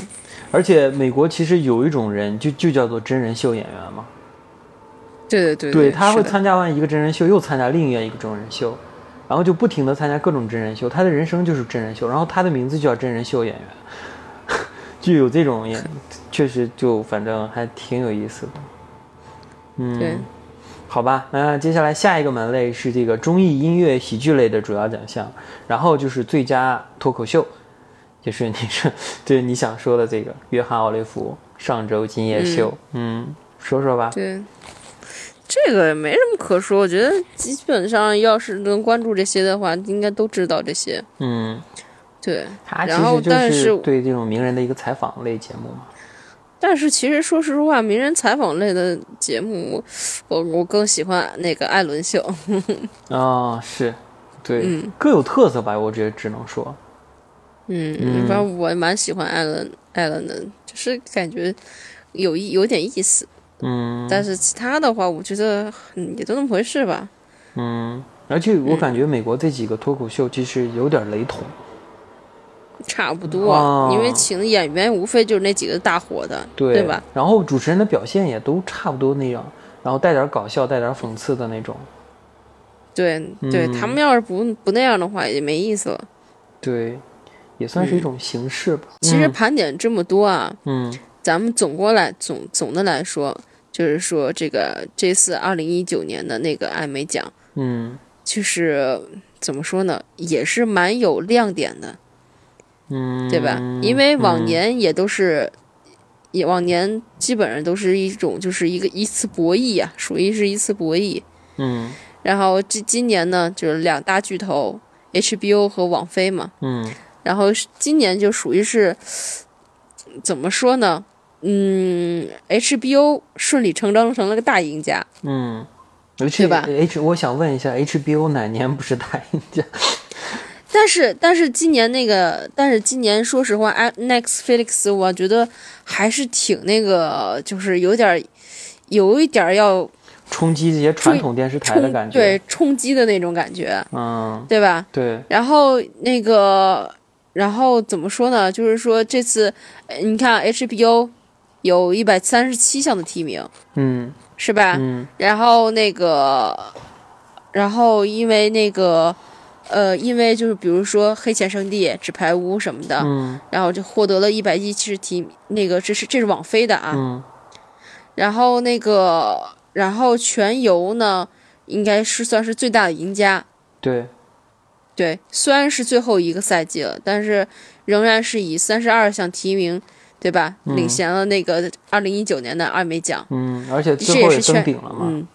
而且美国其实有一种人，就就叫做真人秀演员嘛。对对对对，他会参加完一个真人秀，又参加另一个真人秀，然后就不停的参加各种真人秀，他的人生就是真人秀，然后他的名字就叫真人秀演员，就有这种也，确实就反正还挺有意思的。嗯，对，好吧，那接下来下一个门类是这个综艺音乐喜剧类的主要奖项，然后就是最佳脱口秀，就是你说对你想说的这个约翰奥利弗上周今夜秀，嗯说说吧。对，这个也没什么可说。我觉得基本上要是能关注这些的话，应该都知道这些。嗯，对，他其然后实就但是对这种名人的一个采访类节目嘛。但是其实说实话，名人采访类的节目，我我更喜欢那个艾伦秀。啊、是，对，嗯各有特色吧，我觉得只能说，嗯，嗯反正我蛮喜欢艾伦艾伦的，就是感觉有一有点意思。嗯但是其他的话，我觉得嗯也就那么回事吧。嗯，而且我感觉美国这几个脱口秀其实有点雷同，差不多，啊因为请的演员无非就是那几个大火的，对吧？？然后主持人的表现也都差不多那样，然后带点搞笑，带点讽刺的那种。对对，嗯他们要是不不那样的话，也没意思了。对，也算是一种形式吧。其实盘点这么多啊，嗯咱们总过来总总的来说，就是说这个这次二零一九年的那个艾美奖，嗯就是怎么说呢，也是蛮有亮点的，嗯，对吧？因为往嗯年也都是，也往年基本上都是一种就是一个一次博弈啊，属于是一次博弈。嗯然后这今年呢，就是两大巨头 HBO 和网飞嘛，嗯然后今年就属于是怎么说呢？嗯，HBO 顺理成章成了个大赢家。嗯，H 对吧 H，我想问一下，HBO 哪年不是大赢家？但是但是今年那个，但是今年说实话，I-，Netflix 我觉得还是挺那个，就是有点儿有一点儿要冲击这些传统电视台的感觉。对，冲击的那种感觉，嗯，对吧？对，然后那个，然后怎么说呢？就是说这次，呃你看 HBO 有一百三十七项的提名，嗯是吧？嗯然后那个，然后因为那个，呃，因为就是比如说《黑钱圣地》《纸牌屋》什么的，嗯然后就获得了一百一十提，那个这是这是网飞的啊。嗯然后那个，然后全游呢，应该是算是最大的赢家。对，对，虽然是最后一个赛季了，但是仍然是以三十二项提名，对吧？嗯领衔了那个二零一九年的艾美奖。嗯，而且这最后也登顶了嘛。嗯，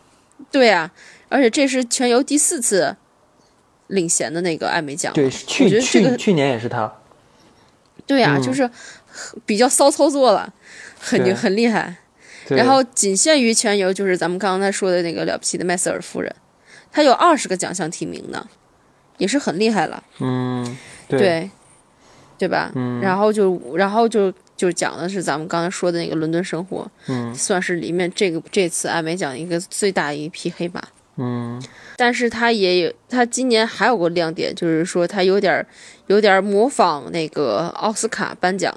对啊，而且这是全游第四次领衔的那个艾美奖。对，我去去去年也是他。对啊，嗯就是比较骚操作了，很对很厉害。然后仅限于全游，就是咱们刚才说的那个了不起的麦瑟尔夫人，她有二十个奖项提名呢，也是很厉害了。嗯，对，对吧？嗯然后就然后就就讲的是咱们刚才说的那个伦敦生活，嗯算是里面这个这次艾美奖一个最大一匹黑马。嗯但是他也有，他今年还有个亮点，就是说他有点儿有点儿模仿那个奥斯卡颁奖，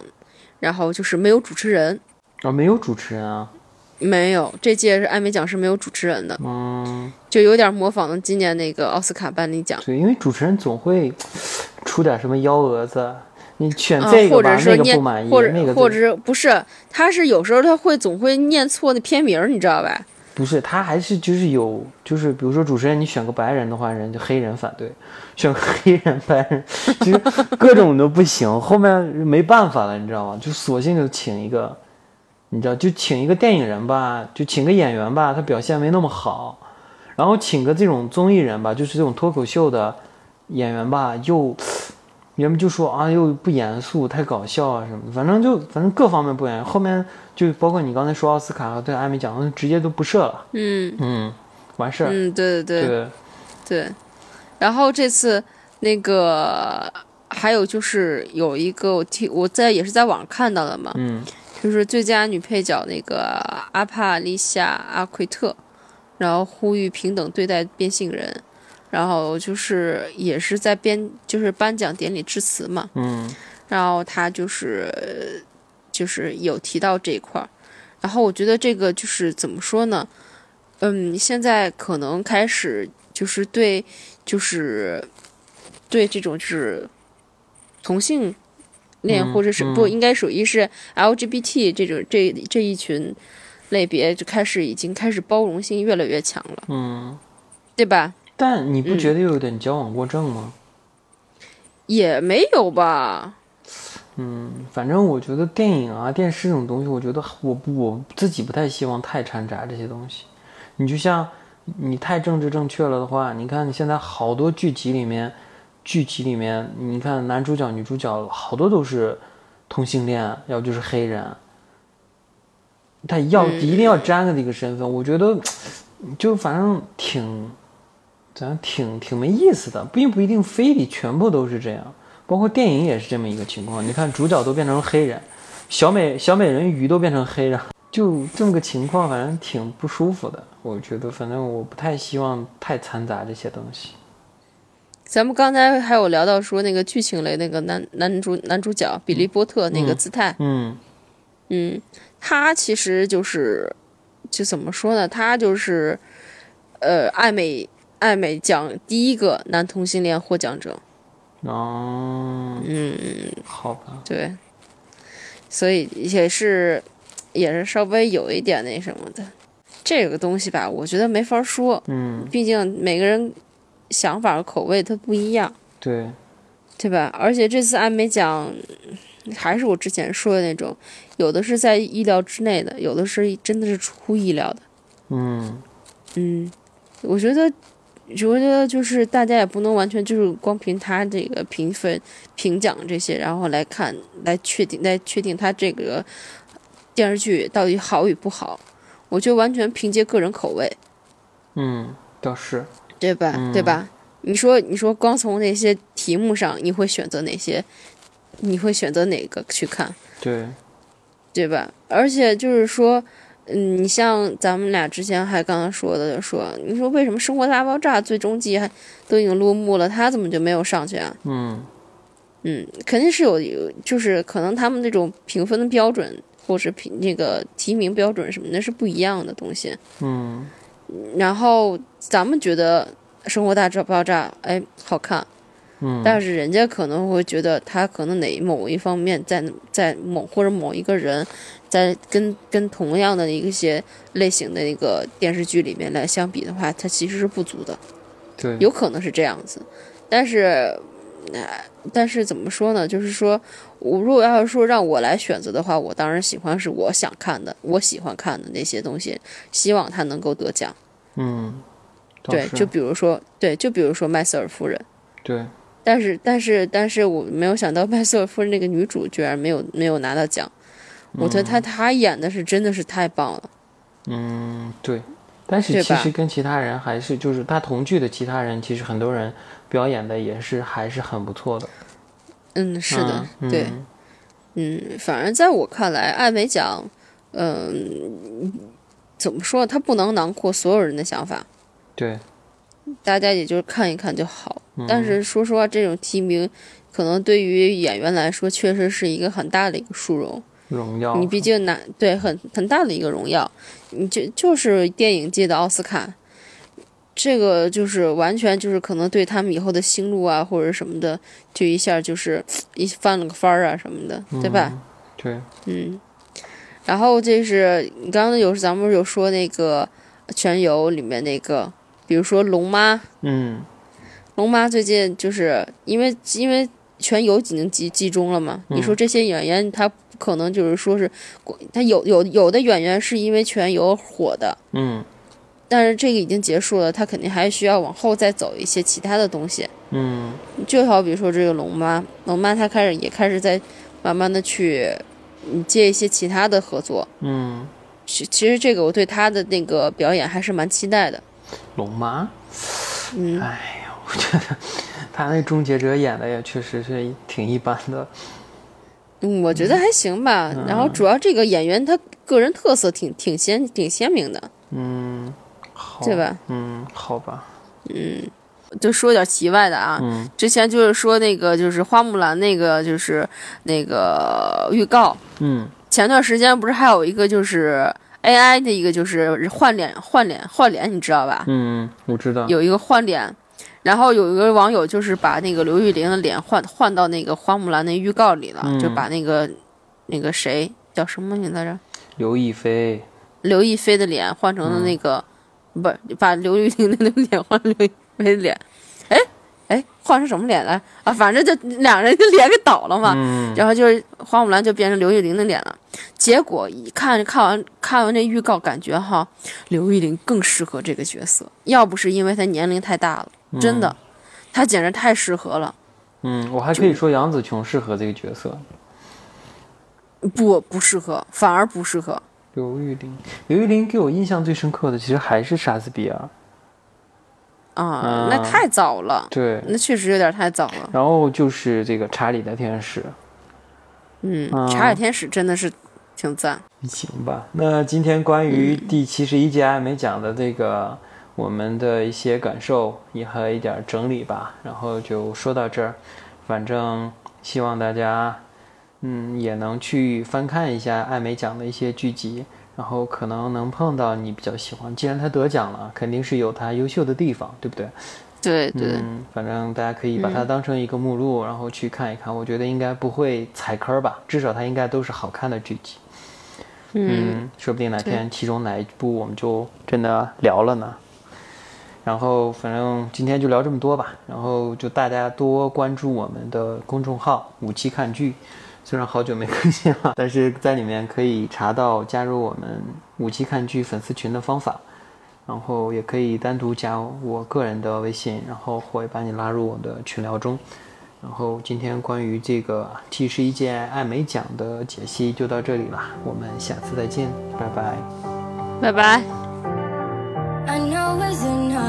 然后就是没有主持人，啊，没有主持人啊。没有这届是艾美奖是没有主持人的，嗯，就有点模仿了今年那个奥斯卡颁奖。对，因为主持人总会出点什么幺蛾子，你选啊，这个吧，那个不，满意，或者那个或者不是？他是有时候他会总会念错那片名，你知道吧？不是，他还是就是有，就是比如说主持人，你选个白人的话，人就黑人反对；选个黑人白人，就是各种都不行。后面没办法了，你知道吗？就索性就请一个，你知道，就请一个电影人吧，就请个演员吧，他表现没那么好，然后请个这种综艺人吧，就是这种脱口秀的演员吧，又人们就说啊，又不严肃，太搞笑啊什么的，反正就反正各方面不严。后面就包括你刚才说奥斯卡和对艾美奖，直接都不设了。嗯嗯，完事儿。嗯，对对对对，对。然后这次那个还有就是有一个我听我在也是在网上看到的嘛，嗯就是最佳女配角那个阿帕丽夏阿奎特，然后呼吁平等对待变性人，然后就是也是在编就是颁奖典礼致辞嘛，嗯然后他就是就是有提到这一块儿，然后我觉得这个就是怎么说呢？嗯，现在可能开始就是对就是对这种就是同性恋嗯或者是、嗯不应该属于是 LGBT 这种这这一群类别就开始已经开始包容性越来越强了，嗯。对吧？但你不嗯觉得有点矫枉过正吗？也没有吧，嗯，反正我觉得电影啊、电视这种东西，我觉得我不我自己不太希望太掺杂这些东西。你就像你太政治正确了的话，你看你现在好多剧集里面，剧集里面，你看男主角、女主角好多都是同性恋，要不就是黑人，他要、嗯一定要沾个这个身份，我觉得就反正挺，咱挺挺没意思的，并不一定非得全部都是这样。包括电影也是这么一个情况，你看主角都变成黑人，小美小美人鱼都变成黑人，就这么个情况，反正挺不舒服的。我觉得，反正我不太希望太掺杂这些东西。咱们刚才还有聊到说那个剧情类那个男男主男主角比利波特那个姿态，嗯嗯，他其实就是就怎么说呢？他就是呃爱美爱美奖第一个男同性恋获奖者，哦，嗯，好吧，对，所以也是也是稍微有一点那什么的。这个东西吧，我觉得没法说，嗯，毕竟每个人想法口味它不一样。对，对吧？而且这次艾美奖还是我之前说的那种，有的是在意料之内的，有的是真的是出乎意料的。嗯嗯，我觉得，我觉得就是大家也不能完全就是光凭他这个评分、评奖这些，然后来看来确定来确定他这个电视剧到底好与不好。我觉得完全凭借个人口味，嗯，倒是，对吧？嗯对吧？你说，你说，光从那些题目上，你会选择哪些？你会选择哪个去看？对，对吧？而且就是说，嗯，你像咱们俩之前还刚刚说的，说你说为什么《生活大爆炸》最终季还都已经落幕了，他怎么就没有上去啊？嗯嗯，肯定是有有，就是可能他们那种评分的标准或是评那个提名标准什么的是不一样的东西。嗯然后咱们觉得《生活大爆炸》哎好看，嗯，但是人家可能会觉得他可能哪某一方面在在某或者某一个人，在跟跟同样的一些类型的一个电视剧里面来相比的话，他其实是不足的，对，有可能是这样子。但是，呃但是怎么说呢？就是说我如果要是说让我来选择的话，我当然喜欢是我想看的，我喜欢看的那些东西，希望他能够得奖。嗯，对，就比如说，对，就比如说麦瑟尔夫人。对，但是，但是，但是我没有想到麦瑟尔夫人那个女主居然没有没有拿到奖，我觉得她她演的是真的是太棒了。嗯对，但是其实跟其他人还是就是她同剧的其他人，其实很多人表演的也是还是很不错的。嗯，是的，嗯对，嗯嗯，反正在我看来，艾美奖，嗯、怎么说？它不能囊括所有人的想法，对，大家也就是看一看就好。嗯但是说实话，这种提名可能对于演员来说，确实是一个很大的一个殊荣。荣耀，你毕竟拿对很很大的一个荣耀，你就就是电影界的奥斯卡，这个就是完全就是可能对他们以后的星路啊或者什么的，就一下就是 一翻了个番儿啊什么的，对吧？嗯？对，嗯，然后这是你刚刚有咱们有说那个《全游》里面那个，比如说龙妈，嗯龙妈最近就是因为因为全游已经集集中了嘛，嗯你说这些演员他不可能就是说是他有有有的演员是因为全游火的，嗯但是这个已经结束了，他肯定还需要往后再走一些其他的东西。嗯就好比说这个龙妈，龙妈她开始也开始在慢慢的去嗯接一些其他的合作。嗯，其其实这个我对她的那个表演还是蛮期待的。龙妈，嗯，哎呀，我觉得他那终结者演的也确实是挺一般的。嗯，我觉得还行吧。嗯然后主要这个演员他个人特色挺挺鲜挺鲜明的，嗯，好，对吧？嗯，好吧，嗯就说点奇外的啊。嗯之前就是说那个就是花木兰那个就是那个预告，嗯前段时间不是还有一个就是 AI 的一个就是换脸换脸换脸，你知道吧？嗯，我知道。有一个换脸，然后有一个网友就是把那个刘玉玲的脸换换到那个花木兰那预告里了，嗯。就把那个那个谁叫什么名字来着？刘亦菲，刘亦菲的脸换成了那个，不是把刘玉玲的那个脸换成刘亦菲的脸，哎哎，换成什么脸来？啊？反正就两人的脸给倒了嘛。嗯。然后就是花木兰就变成刘玉玲的脸了，结果一看看完看完这预告，感觉哈刘玉玲更适合这个角色，要不是因为她年龄太大了，真的，他简直太适合了。嗯，我还可以说杨紫琼适合这个角色。不不适合，反而不适合。刘玉玲，刘玉玲给我印象最深刻的其实还是莎士比亚。啊，嗯那太早了，对，那确实有点太早了。然后就是这个查理的天使。嗯，嗯查理天使真的是挺赞。行吧，那今天关于第七十一届艾美奖的这个我们的一些感受，也和一点整理吧，然后就说到这儿。反正希望大家，嗯，也能去翻看一下艾美奖的一些剧集，然后可能能碰到你比较喜欢。既然他得奖了，肯定是有他优秀的地方，对不对？对对，嗯，反正大家可以把它当成一个目录，然后去看一看。我觉得应该不会踩坑吧，至少它应该都是好看的剧集。嗯，说不定哪天其中哪一部我们就真的聊了呢。然后反正今天就聊这么多吧，然后就大家多关注我们的公众号“五七看剧”，虽然好久没更新了，但是在里面可以查到加入我们“五七看剧”粉丝群的方法。然后也可以单独加我个人的微信，然后会把你拉入我的群聊中。然后今天关于这个 T 十一届艾美奖的解析就到这里了，我们下次再见，拜拜，拜拜。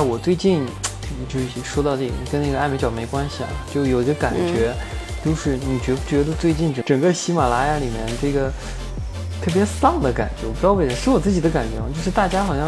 哎，我最近就是说到这个，跟那个艾美奖没关系啊，就有个感觉，就是你觉不觉得最近整整个喜马拉雅里面这个特别丧的感觉？我不知道为什么，是我自己的感觉吗？就是大家好像